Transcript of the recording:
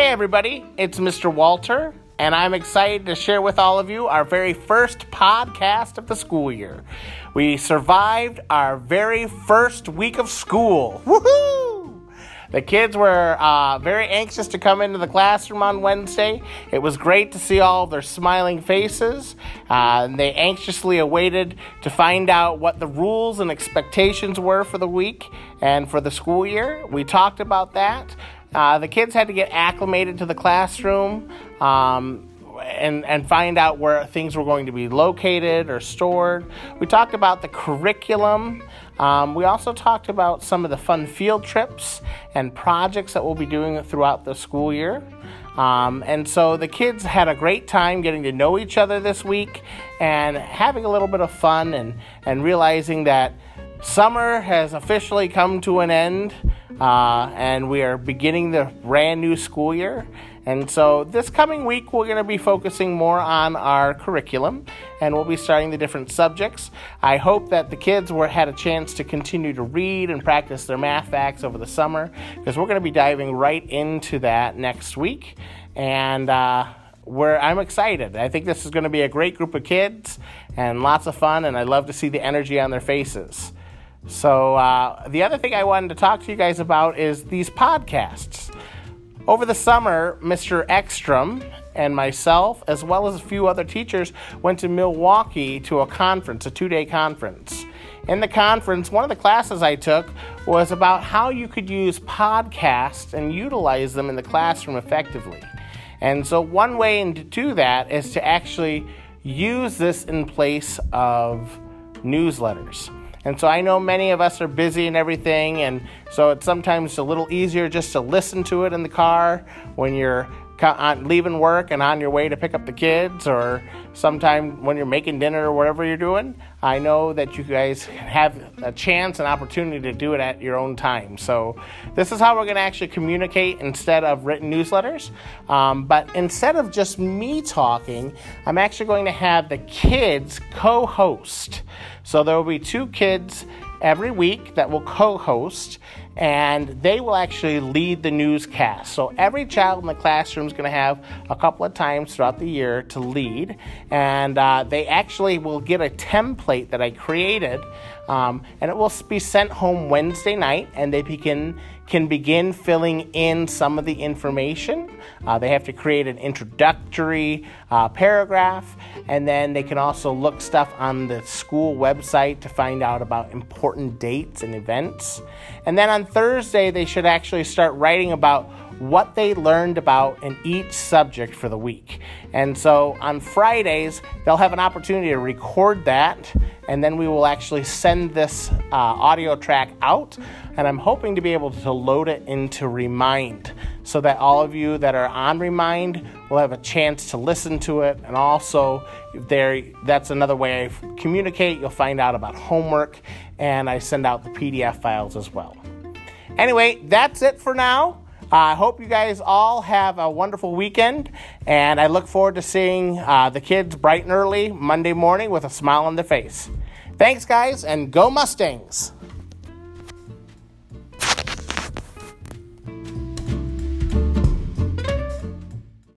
Hey, everybody, it's Mr. Walter, and I'm excited to share with all of you our very first podcast of the school year. We survived our very first week of school. Woohoo! The kids were uh, very anxious to come into the classroom on Wednesday. It was great to see all their smiling faces. Uh, and they anxiously awaited to find out what the rules and expectations were for the week and for the school year. We talked about that. Uh, the kids had to get acclimated to the classroom. Um, and, and find out where things were going to be located or stored. We talked about the curriculum. Um, we also talked about some of the fun field trips and projects that we'll be doing throughout the school year. Um, and so the kids had a great time getting to know each other this week and having a little bit of fun and, and realizing that summer has officially come to an end uh, and we are beginning the brand new school year. And so this coming week, we're going to be focusing more on our curriculum and we'll be starting the different subjects. I hope that the kids were, had a chance to continue to read and practice their math facts over the summer because we're going to be diving right into that next week. And uh, where I'm excited. I think this is going to be a great group of kids and lots of fun, and I love to see the energy on their faces. So, uh, the other thing I wanted to talk to you guys about is these podcasts. Over the summer, Mr. Ekstrom and myself, as well as a few other teachers, went to Milwaukee to a conference, a two day conference. In the conference, one of the classes I took was about how you could use podcasts and utilize them in the classroom effectively. And so, one way to do that is to actually use this in place of newsletters. And so I know many of us are busy and everything, and so it's sometimes a little easier just to listen to it in the car when you're leaving work and on your way to pick up the kids, or sometime when you're making dinner or whatever you're doing. I know that you guys have a chance and opportunity to do it at your own time. So, this is how we're going to actually communicate instead of written newsletters. Um, but instead of just me talking, I'm actually going to have the kids co host. So, there will be two kids every week that will co host and they will actually lead the newscast. So every child in the classroom is going to have a couple of times throughout the year to lead, and uh, they actually will get a template that I created, um, and it will be sent home Wednesday night, and they begin can begin filling in some of the information. Uh, they have to create an introductory uh, paragraph, and then they can also look stuff on the school website to find out about important dates and events. And then on Thursday, they should actually start writing about what they learned about in each subject for the week. And so on Fridays, they'll have an opportunity to record that, and then we will actually send this uh, audio track out. And I'm hoping to be able to load it into Remind so that all of you that are on Remind will have a chance to listen to it. And also, there, that's another way I communicate. You'll find out about homework, and I send out the PDF files as well. Anyway, that's it for now. I uh, hope you guys all have a wonderful weekend, and I look forward to seeing uh, the kids bright and early Monday morning with a smile on their face. Thanks, guys, and go Mustangs!